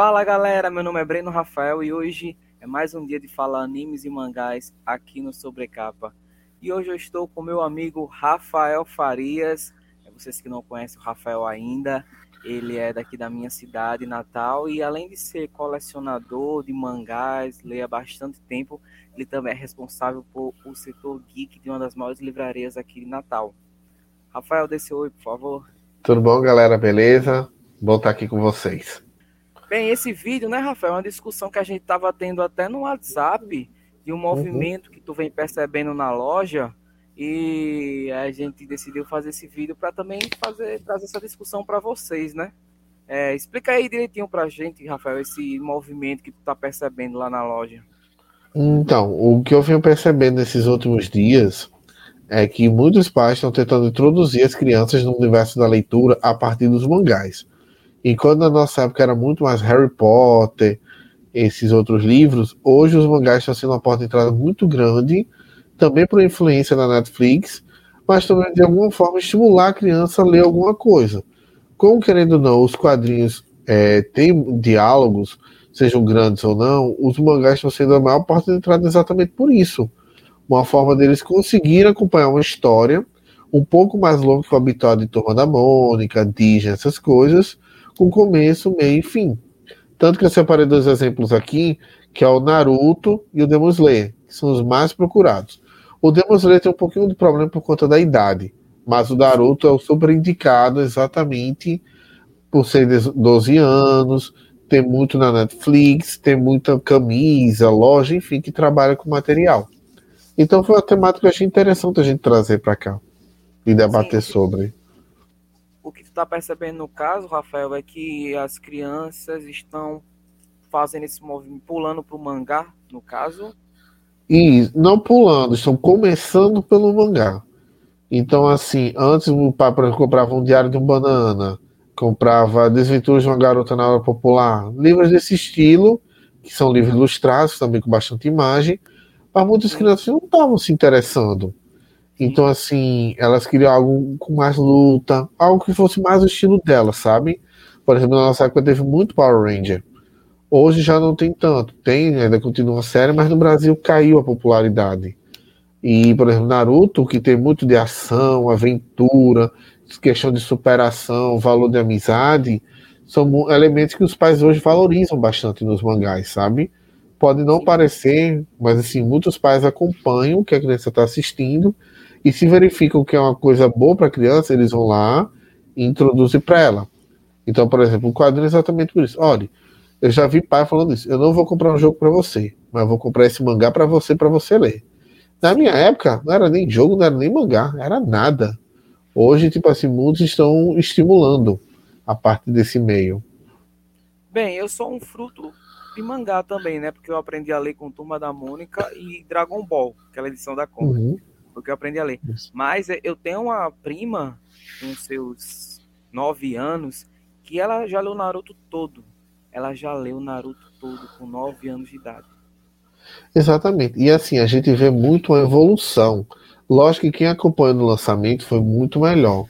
Fala galera, meu nome é Breno Rafael e hoje é mais um dia de falar animes e mangás aqui no Sobrecapa. E hoje eu estou com meu amigo Rafael Farias. É vocês que não conhecem o Rafael ainda, ele é daqui da minha cidade natal e além de ser colecionador de mangás, lê há bastante tempo, ele também é responsável por o setor geek de uma das maiores livrarias aqui de Natal. Rafael, seu oi, por favor. Tudo bom, galera? Beleza? Bom estar aqui com vocês. Bem, esse vídeo, né, Rafael, é uma discussão que a gente estava tendo até no WhatsApp de um movimento uhum. que tu vem percebendo na loja e a gente decidiu fazer esse vídeo para também fazer trazer essa discussão para vocês, né? É, explica aí direitinho para a gente, Rafael, esse movimento que tu está percebendo lá na loja. Então, o que eu venho percebendo nesses últimos dias é que muitos pais estão tentando introduzir as crianças no universo da leitura a partir dos mangás. Enquanto na nossa época era muito mais Harry Potter, esses outros livros, hoje os mangás estão sendo uma porta de entrada muito grande, também por influência da Netflix, mas também de alguma forma estimular a criança a ler alguma coisa. Como querendo ou não, os quadrinhos é, têm diálogos, sejam grandes ou não, os mangás estão sendo a maior porta de entrada exatamente por isso uma forma deles conseguirem acompanhar uma história um pouco mais longa que o habitual de Turma da Mônica, Disney, essas coisas, com começo, meio e fim. Tanto que eu separei dois exemplos aqui, que é o Naruto e o Demon Slayer, que são os mais procurados. O Demon Slayer tem um pouquinho de problema por conta da idade, mas o Naruto é o super indicado exatamente por ser 12 anos, tem muito na Netflix, tem muita camisa, loja, enfim, que trabalha com material. Então foi uma temática que eu achei interessante a gente trazer para cá e debater Sim. sobre. O que tu está percebendo no caso, Rafael, é que as crianças estão fazendo esse movimento, pulando para o mangá, no caso? E não pulando, estão começando pelo mangá. Então, assim, antes o pai comprava um diário de um banana, comprava Desventuras de uma Garota na Hora Popular, livros desse estilo, que são livros ilustrados, também com bastante imagem, mas muitas crianças não estavam se interessando. Então, assim, elas queriam algo com mais luta, algo que fosse mais o estilo delas, sabe? Por exemplo, na nossa época teve muito Power Ranger. Hoje já não tem tanto. Tem, ainda continua a série, mas no Brasil caiu a popularidade. E, por exemplo, Naruto, que tem muito de ação, aventura, questão de superação, valor de amizade, são elementos que os pais hoje valorizam bastante nos mangás, sabe? Pode não parecer, mas assim, muitos pais acompanham o que a criança está assistindo e se verificam que é uma coisa boa para a criança, eles vão lá e introduzem para ela. Então, por exemplo, o quadrinho é exatamente por isso. Olha, eu já vi pai falando isso. Eu não vou comprar um jogo para você, mas vou comprar esse mangá para você, para você ler. Na minha época, não era nem jogo, não era nem mangá, era nada. Hoje, tipo assim, muitos estão estimulando a parte desse meio. Bem, eu sou um fruto de mangá também, né? Porque eu aprendi a ler com Turma da Mônica e Dragon Ball, aquela edição da Conga. Uhum. Porque eu aprendi a ler. Isso. Mas é, eu tenho uma prima, com seus nove anos, que ela já leu Naruto todo. Ela já leu Naruto todo com nove anos de idade. Exatamente. E assim, a gente vê muito a evolução. Lógico que quem acompanha no lançamento foi muito melhor.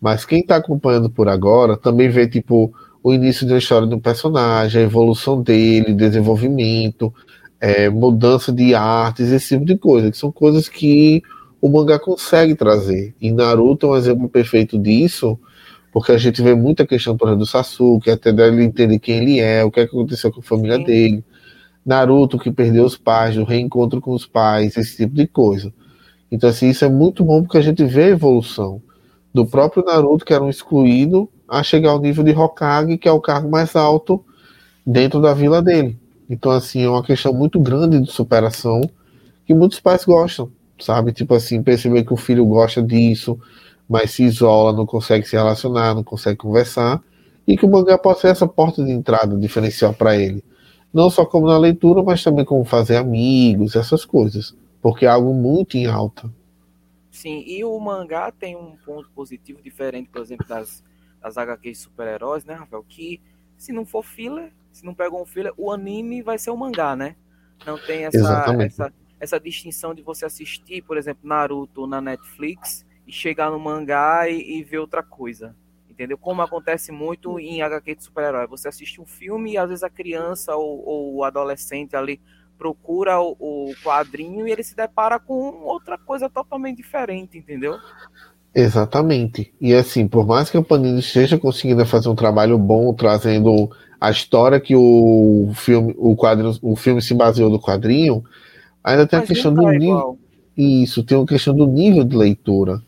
Mas quem está acompanhando por agora também vê, tipo, o início da história do personagem, a evolução dele, desenvolvimento, é, mudança de artes, esse tipo de coisa, que são coisas que o mangá consegue trazer. E Naruto é um exemplo perfeito disso, porque a gente vê muita questão, por exemplo, do Sasuke, até dele entender quem ele é, o que, é que aconteceu com a família Sim. dele. Naruto que perdeu os pais, o reencontro com os pais, esse tipo de coisa. Então, assim, isso é muito bom porque a gente vê a evolução do próprio Naruto, que era um excluído, a chegar ao nível de Hokage, que é o cargo mais alto dentro da vila dele. Então, assim, é uma questão muito grande de superação que muitos pais gostam, sabe? Tipo assim, perceber que o filho gosta disso, mas se isola, não consegue se relacionar, não consegue conversar, e que o mangá pode ser essa porta de entrada diferencial para ele. Não só como na leitura, mas também como fazer amigos, essas coisas, porque é algo muito em alta. Sim, e o mangá tem um ponto positivo diferente, por exemplo, das as HQs super-heróis, né, Rafael? Que se não for filler, se não pegou um filler, o anime vai ser um mangá, né? Não tem essa, essa, essa distinção de você assistir, por exemplo, Naruto na Netflix e chegar no mangá e, e ver outra coisa. entendeu? Como acontece muito em HQ de super-herói. Você assiste um filme e às vezes a criança ou, ou o adolescente ali procura o, o, quadrinho e ele se depara com outra coisa totalmente diferente, entendeu? Exatamente. E assim, por mais que a Panini esteja conseguindo fazer um trabalho bom trazendo a história que o filme, o quadrinho, o filme se baseou no quadrinho, ainda tem Mas a questão do é nível. Isso, tem uma questão do nível de leitura.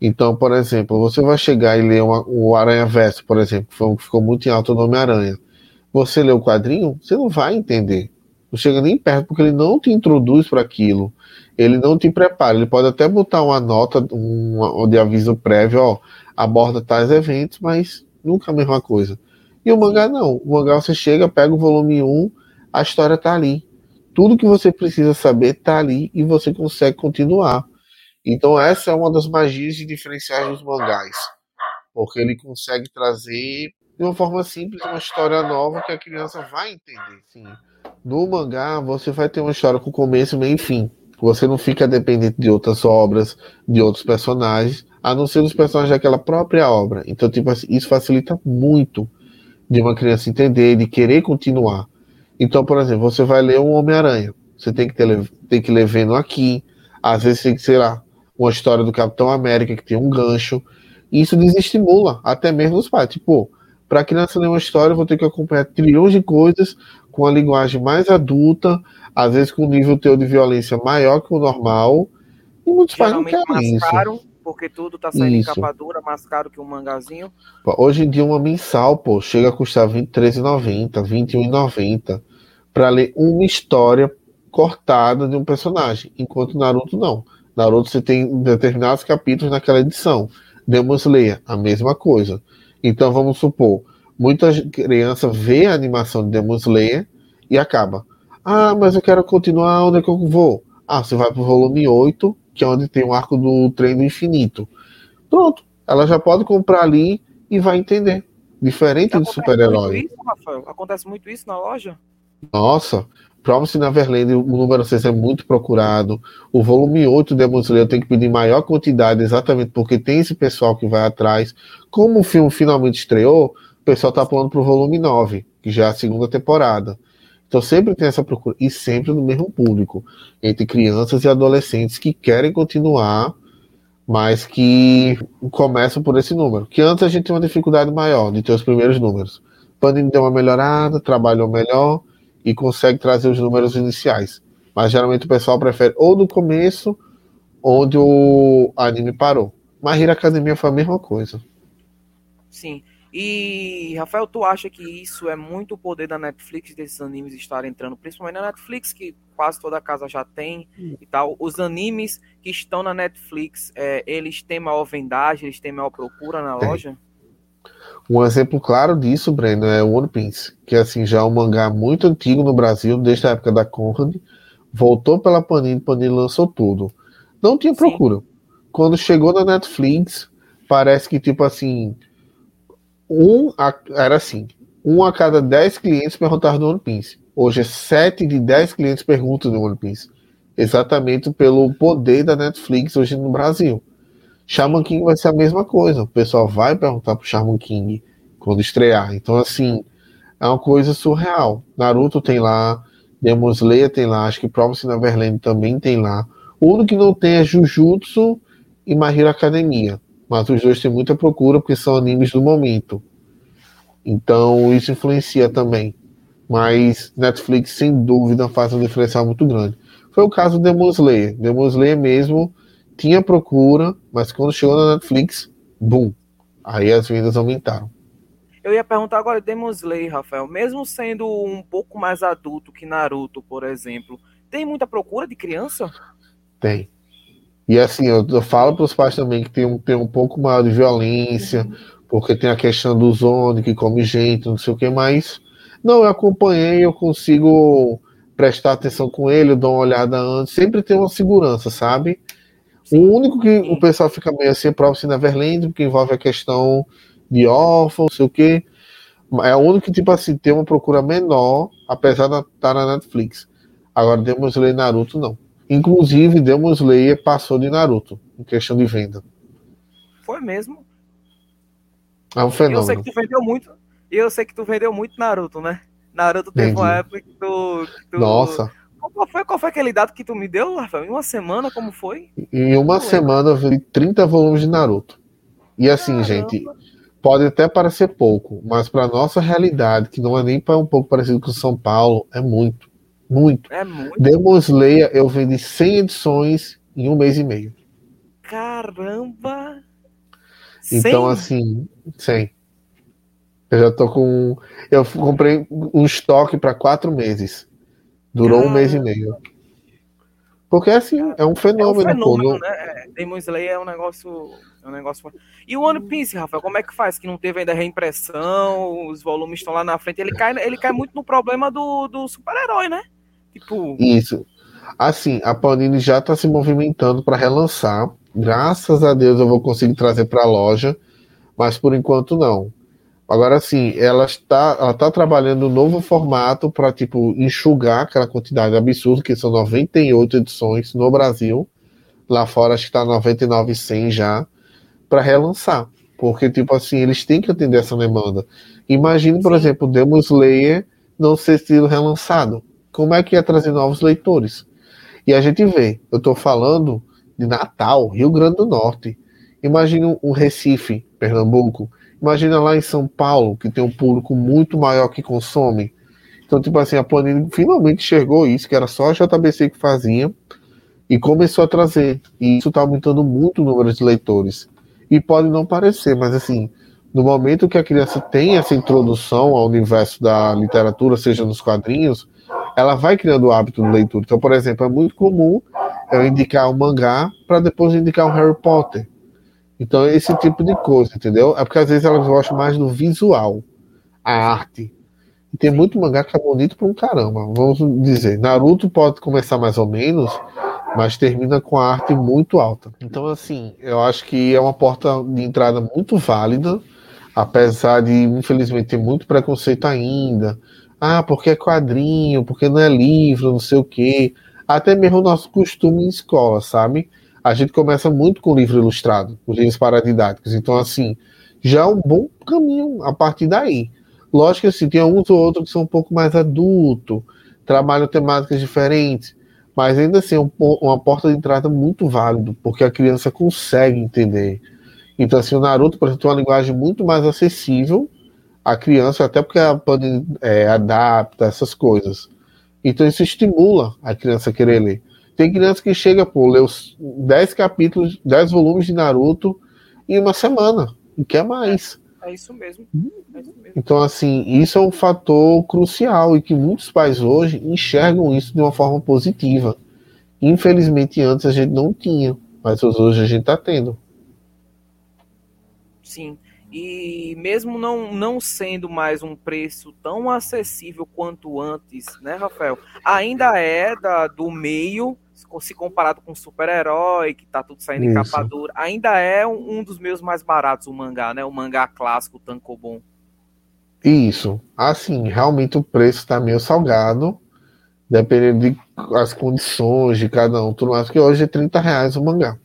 Então, por exemplo, você vai chegar e ler uma, o Aranha Verso, por exemplo, que, foi, que ficou muito em alto o nome Aranha. Você lê o quadrinho, você não vai entender. Não chega nem perto, porque ele não te introduz para aquilo. Ele não te prepara. Ele pode até botar uma nota um, de aviso prévio, ó, aborda tais eventos, mas nunca a mesma coisa. E o mangá não. O mangá você chega, pega o volume 1, a história tá ali. Tudo que você precisa saber tá ali e você consegue continuar. Então essa é uma das magias de diferenciais dos mangás. Porque ele consegue trazer de uma forma simples uma história nova que a criança vai entender. Sim. No mangá, você vai ter uma história com começo, meio e fim. Você não fica dependente de outras obras, de outros personagens, a não ser dos personagens daquela própria obra. Então, tipo isso facilita muito de uma criança entender, de querer continuar. Então, por exemplo, você vai ler um Homem-Aranha. Você tem que, ter, tem que ler vendo aqui. Às vezes tem que, sei lá, uma história do Capitão América que tem um gancho. Isso desestimula até mesmo os pais. Tipo, para criança ler uma história, eu vou ter que acompanhar trilhões de coisas com a linguagem mais adulta, às vezes com um nível teu de violência maior que o normal. E muitos pais não querem isso. Porque tudo tá saindo isso. em capa dura, mais caro que um mangazinho. Hoje em dia, uma mensal, pô, chega a custar R$23,90, R$21,90 para ler uma história cortada de um personagem, enquanto Naruto não. Naruto você tem determinados capítulos naquela edição. Demon Slayer, a mesma coisa. Então vamos supor, muitas crianças vê a animação de Demon Slayer e acaba. Ah, mas eu quero continuar, onde é que eu vou? Ah, você vai pro volume 8, que é onde tem o arco do trem do infinito. Pronto, ela já pode comprar ali e vai entender. Diferente do super-herói. Acontece muito isso na loja? Nossa, Promise Neverland, o número 6 é muito procurado. O volume 8 de Demon Slayer tem que pedir maior quantidade, exatamente porque tem esse pessoal que vai atrás. Como o filme finalmente estreou, o pessoal tá pulando pro volume 9, que já é a segunda temporada. Então sempre tem essa procura, e sempre no mesmo público, entre crianças e adolescentes que querem continuar, mas que começam por esse número. Que antes a gente tinha uma dificuldade maior de ter os primeiros números. Panini deu uma melhorada, trabalhou melhor, e consegue trazer os números iniciais. Mas geralmente o pessoal prefere ou do começo, onde o anime parou. Mas Hero Academia foi a mesma coisa. Sim. E, Rafael, tu acha que isso é muito o poder da Netflix desses animes estarem entrando, principalmente na Netflix, que quase toda casa já tem e tal. Os animes que estão na Netflix, é, eles têm maior vendagem, eles têm maior procura na loja? Um exemplo claro disso, Breno, é One Piece, que assim já é um mangá muito antigo no Brasil, desde a época da Conrad, voltou pela Panini, Panini lançou tudo. Não tinha procura. Sim. Quando chegou na Netflix, parece que tipo assim, um a, era assim, um a cada dez clientes perguntava do One Piece. Hoje é sete de dez clientes perguntam do One Piece. Exatamente pelo poder da Netflix hoje no Brasil. Shaman King vai ser a mesma coisa. O pessoal vai perguntar pro Shaman King quando estrear. Então, assim, é uma coisa surreal. Naruto tem lá, Demon Slayer tem lá, acho que Promise Neverland também tem lá. O único que não tem é Jujutsu e My Academia. Mas os dois têm muita procura porque são animes do momento. Então, isso influencia também. Mas Netflix, sem dúvida, faz um diferencial muito grande. Foi o caso do Demon Slayer. Demon Slayer mesmo tinha procura, mas quando chegou na Netflix, boom, aí as vendas aumentaram. Eu ia perguntar agora, Demon Slayer, Rafael, mesmo sendo um pouco mais adulto que Naruto, por exemplo, tem muita procura de criança? Tem. E assim, eu, eu falo para os pais também que tem um, tem um pouco maior de violência, porque tem a questão do Zone que come gente, não sei o que mais. Não, eu acompanhei, eu consigo prestar atenção com ele, eu dou uma olhada antes, sempre tem uma segurança, sabe? O único que o pessoal fica meio assim é Promise Neverland, porque envolve a questão de órfão, não sei o quê. É o único que, tipo assim, tem uma procura menor, apesar de estar tá na Netflix. Agora, Demon Slayer Naruto, não. Inclusive, Demon Slayer passou de Naruto, em questão de venda. Foi mesmo? É um fenômeno. Eu sei que tu vendeu muito. E eu sei que tu vendeu muito Naruto, né? Naruto teve Entendi. uma época que tu, que tu, Nossa. Qual foi, qual foi aquele dado que tu me deu, Rafael? Em uma semana, como foi? Em uma semana eu vi 30 volumes de Naruto. E assim, Caramba. gente, pode até parecer pouco, mas para nossa realidade, que não é nem um pouco parecido com São Paulo, é muito. Muito. É muito. Demon Slayer eu vendi 100 edições em um mês e meio. Caramba! Então, 100? assim, 100. Eu já tô com. Eu comprei um estoque para quatro meses. Durou um mês e meio. Porque assim, é um fenômeno. É um fenômeno, pô, né? É, Demon Slayer é um negócio. É um negócio. E o One Piece, Rafael, como é que faz? Que não teve ainda reimpressão, os volumes estão lá na frente. Ele cai, ele cai muito no problema do, do super-herói, né? Tipo. Isso. Assim, a Panini já está se movimentando para relançar. Graças a Deus eu vou conseguir trazer para a loja, mas por enquanto não. Agora sim, ela está, ela está trabalhando um novo formato para tipo enxugar aquela quantidade absurda que são 98 edições no Brasil. Lá fora acho que está 99 100 já para relançar, porque tipo assim, eles têm que atender essa demanda. Imagine, por exemplo, Demon Slayer não ser sido relançado. Como é que ia trazer novos leitores? E a gente vê, eu estou falando de Natal, Rio Grande do Norte. Imagine um Recife, Pernambuco, Imagina lá em São Paulo, que tem um público muito maior que consome. Então, tipo assim, a Panini finalmente enxergou isso, que era só a JBC que fazia, e começou a trazer. E isso está aumentando muito o número de leitores. E pode não parecer, mas assim, no momento que a criança tem essa introdução ao universo da literatura, seja nos quadrinhos, ela vai criando o hábito de leitura. Então, por exemplo, é muito comum eu indicar um mangá para depois indicar um Harry Potter. Então, esse tipo de coisa, entendeu? É porque às vezes elas gostam mais do visual, a arte. E tem muito mangá que é bonito pra um caramba. Vamos dizer, Naruto pode começar mais ou menos, mas termina com a arte muito alta. Então, assim, eu acho que é uma porta de entrada muito válida, apesar de, infelizmente, ter muito preconceito ainda. Ah, porque é quadrinho, porque não é livro, não sei o quê. Até mesmo o nosso costume em escola, sabe? a gente começa muito com livro ilustrado, os livros paradidáticos. Então, assim, já é um bom caminho a partir daí. Lógico que assim, tem alguns ou outros que são um pouco mais adulto, trabalham temáticas diferentes, mas ainda assim é um, uma porta de entrada muito válido, porque a criança consegue entender. Então, assim, o Naruto, tem uma linguagem muito mais acessível à criança, até porque ela pode é, adapta essas coisas. Então, isso estimula a criança a querer ler. Tem criança que chega, pô, lê os 10 capítulos, 10 volumes de Naruto em uma semana. E quer mais. É, é, isso mesmo. é isso mesmo. Então, assim, isso é um fator crucial e que muitos pais hoje enxergam isso de uma forma positiva. Infelizmente, antes a gente não tinha, mas hoje a gente está tendo. Sim. E mesmo não, não sendo mais um preço tão acessível quanto antes, né, Rafael? Ainda é da, do meio se comparado com super-herói, que tá tudo saindo Isso. em capa dura, ainda é um, um, dos meus mais baratos o mangá, né? O mangá clássico, Tankobon. Isso. Assim, realmente o preço tá meio salgado, dependendo das condições de cada um. Tudo mais que hoje é 30 reais o mangá.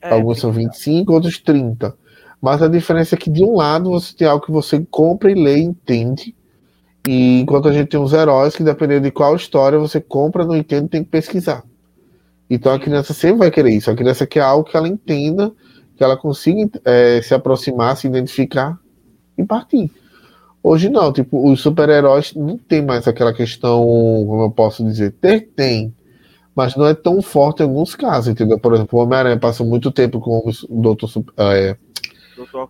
É, Alguns são 25, outros 30. Mas a diferença é que de um lado você tem algo que você compra e lê e entende. E enquanto a gente tem os heróis que, dependendo de qual história você compra, não entende, tem que pesquisar. Então a criança sempre vai querer isso. A criança quer algo que ela entenda, que ela consiga é, se aproximar, se identificar e partir. Hoje não, tipo, os super-heróis não tem mais aquela questão, como eu posso dizer, ter tem, mas não é tão forte em alguns casos, entendeu? Por exemplo, o Homem-Aranha passa muito tempo com o Doutor, é,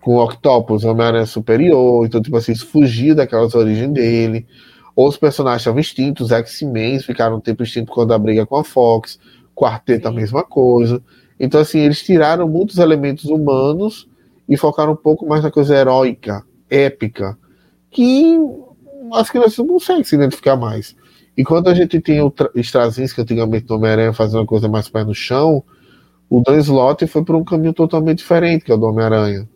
com o Octopus, o Homem-Aranha superior, então, tipo assim, fugia daquelas origens dele. Os personagens estavam extintos, X-Men ficaram um tempo extintos quando a briga com a Fox. Quarteto a mesma coisa. Então, assim, eles tiraram muitos elementos humanos e focaram um pouco mais na coisa heróica, épica, que as crianças não conseguem se identificar mais. E quando a gente tem o Straczynski, antigamente no Homem-Aranha, fazendo uma coisa mais pé no chão, o Dan Slott foi por um caminho totalmente diferente, que é o do Homem-Aranha.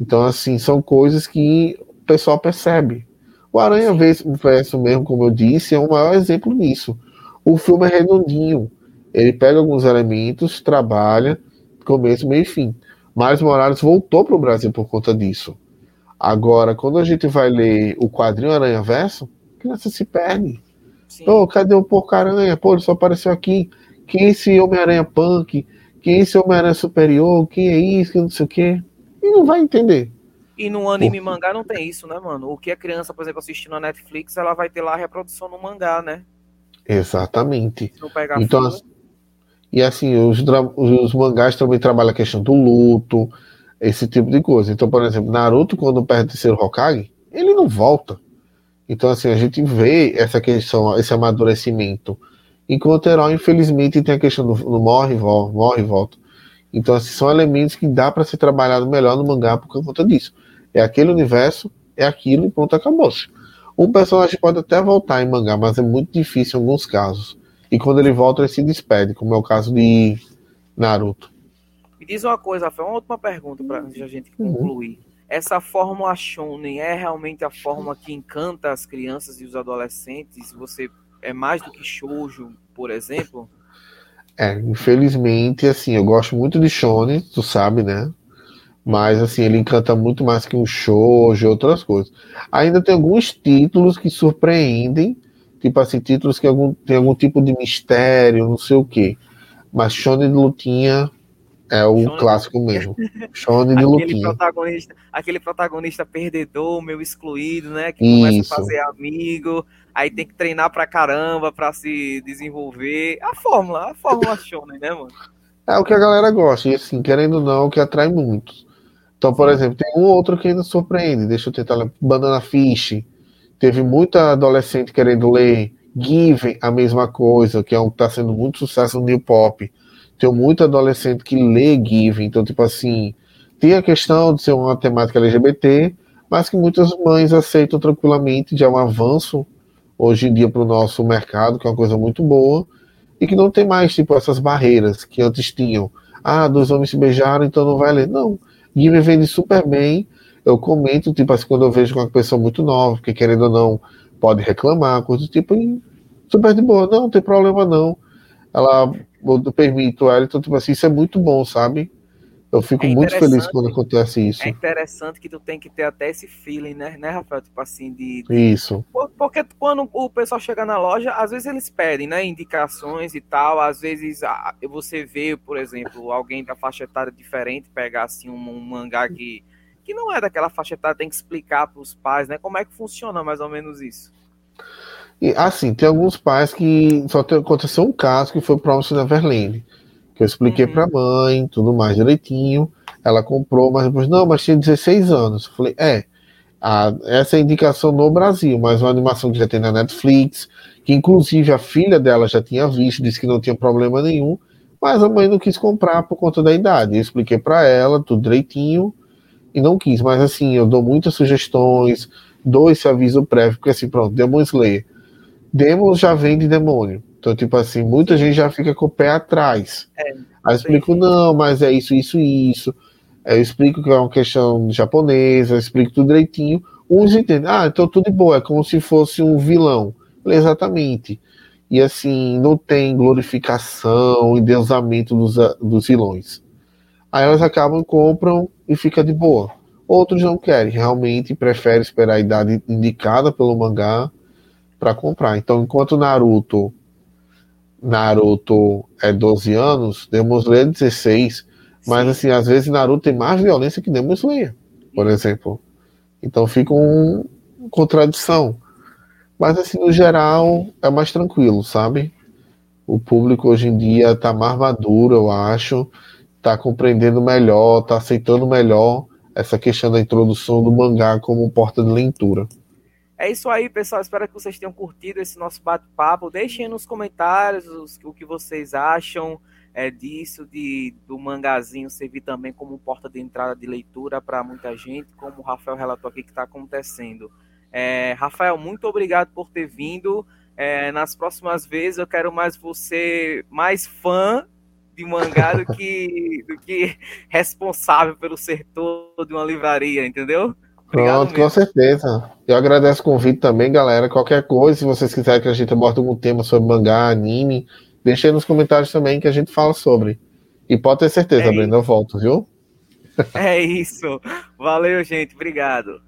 Então, assim, são coisas que o pessoal percebe. O Aranha Verso mesmo, como eu disse, é o maior exemplo nisso. O filme é redondinho. Ele pega alguns elementos, trabalha, começo, meio e fim. Miles Morales voltou para o Brasil por conta disso. Agora, quando a gente vai ler o quadrinho Aranha Verso, a criança se perde. Pô, cadê o Porco-Aranha? Pô, ele só apareceu aqui. Quem é esse Homem-Aranha Punk? Quem é esse Homem-Aranha Superior? Quem é isso? Que não sei o quê. E não vai entender. E no anime Pô. mangá não tem isso, né, mano? O que a criança, por exemplo, assistindo na Netflix, ela vai ter lá a reprodução no mangá, né? Exatamente. então, fila. e assim, os, os mangás também trabalham a questão do luto, esse tipo de coisa. Então, por exemplo, Naruto, quando perde o terceiro Hokage, ele não volta. Então, assim, a gente vê essa questão, esse amadurecimento. Enquanto o herói, infelizmente, tem a questão do, do morre, volta, morre e volta. Então, assim, são elementos que dá para ser trabalhado melhor no mangá por conta disso. É aquele universo, é aquilo e pronto, acabou-se. Um personagem pode até voltar em mangá, mas é muito difícil em alguns casos. E quando ele volta, ele se despede, como é o caso de Naruto. Me diz uma coisa, Rafael, uma última pergunta para a gente uhum. concluir. Uhum. Essa fórmula shonen é realmente a fórmula que encanta as crianças e os adolescentes? Você é mais do que shoujo, por exemplo? É, infelizmente, assim, eu gosto muito de shonen, tu sabe, né? Mas assim, ele encanta muito mais que um shoujo e outras coisas. Ainda tem alguns títulos que surpreendem, tipo assim, títulos que algum, tem algum tipo de mistério, não sei o quê. Mas shonen de lutinha é o Shonen clássico mesmo. Shonen de aquele protagonista, aquele protagonista perdedor, meio excluído, né? Que começa Isso. a fazer amigo, aí tem que treinar pra caramba pra se desenvolver. A fórmula, a fórmula Shonen, né, mano? É o que a galera gosta, e assim, querendo ou não, é o que atrai muitos. Então, por exemplo, tem um outro que ainda surpreende. Deixa eu tentar. Banana Fish. Teve muita adolescente querendo ler. Given, a mesma coisa, que é um que está sendo muito sucesso no New Pop. Tem muito adolescente que lê Given. Então, tipo assim, tem a questão de ser uma temática LGBT, mas que muitas mães aceitam tranquilamente, já é um avanço hoje em dia para o nosso mercado, que é uma coisa muito boa, e que não tem mais, tipo, essas barreiras que antes tinham. Ah, dois homens se beijaram, então não vai ler. Não me vende super bem. Eu comento, tipo assim, quando eu vejo uma pessoa muito nova, que querendo ou não, pode reclamar, coisa do tipo, e super de boa. Não, não tem problema não. Ela, eu permito ela, então, tipo assim, isso é muito bom, sabe? Eu fico é muito feliz quando acontece isso. É interessante que tu tem que ter até esse feeling, né, né Rafael? Tipo assim, de, de. Isso. Porque quando o pessoal chega na loja, às vezes eles pedem, né? Indicações e tal. Às vezes você vê, por exemplo, alguém da faixa etária diferente pegar assim um, um mangá que, que não é daquela faixa etária, tem que explicar para os pais, né? Como é que funciona mais ou menos isso. E, assim, tem alguns pais que só tem, aconteceu um caso que foi o Neverland que eu expliquei uhum. para a mãe, tudo mais direitinho. Ela comprou, mas depois, não, mas tinha 16 anos. Eu falei, é, a, essa é a indicação no Brasil, mas uma animação que já tem na Netflix, que inclusive a filha dela já tinha visto, disse que não tinha problema nenhum, mas a mãe não quis comprar por conta da idade. Eu expliquei para ela tudo direitinho e não quis, mas assim, eu dou muitas sugestões, dou esse aviso prévio, porque assim, pronto, Demon Slayer. Demon já vem de demônio. Então, tipo assim, muita gente já fica com o pé atrás. É, Aí eu explico, não, mas é isso, isso, isso. Eu explico que é uma questão japonesa, eu explico tudo direitinho. Uns entendem, ah, então tudo de boa, é como se fosse um vilão. Exatamente. E assim, não tem glorificação e deusamento dos, dos vilões. Aí elas acabam, compram e fica de boa. Outros não querem, realmente preferem esperar a idade indicada pelo mangá para comprar. Então, enquanto Naruto Naruto é 12 anos, Demon Slayer é 16. Mas, assim, às vezes Naruto tem mais violência que Demon Slayer, por exemplo. Então fica uma contradição. Mas, assim, no geral, é mais tranquilo, sabe? O público hoje em dia tá mais maduro, eu acho. Tá compreendendo melhor, tá aceitando melhor essa questão da introdução do mangá como porta de leitura. É isso aí, pessoal. Espero que vocês tenham curtido esse nosso bate-papo. Deixem nos comentários os, o que vocês acham é, disso, de, do mangazinho servir também como porta de entrada de leitura para muita gente, como o Rafael relatou aqui que está acontecendo. É, Rafael, muito obrigado por ter vindo. É, nas próximas vezes eu quero mais você, mais fã de mangá do que, do que responsável pelo setor de uma livraria, entendeu? Obrigado Pronto, mesmo. com certeza. Eu agradeço o convite também, galera. Qualquer coisa, se vocês quiserem que a gente aborde algum tema sobre mangá, anime, deixe aí nos comentários também que a gente fala sobre. E pode ter certeza, é Brenda, eu volto, viu? É isso. Valeu, gente. Obrigado.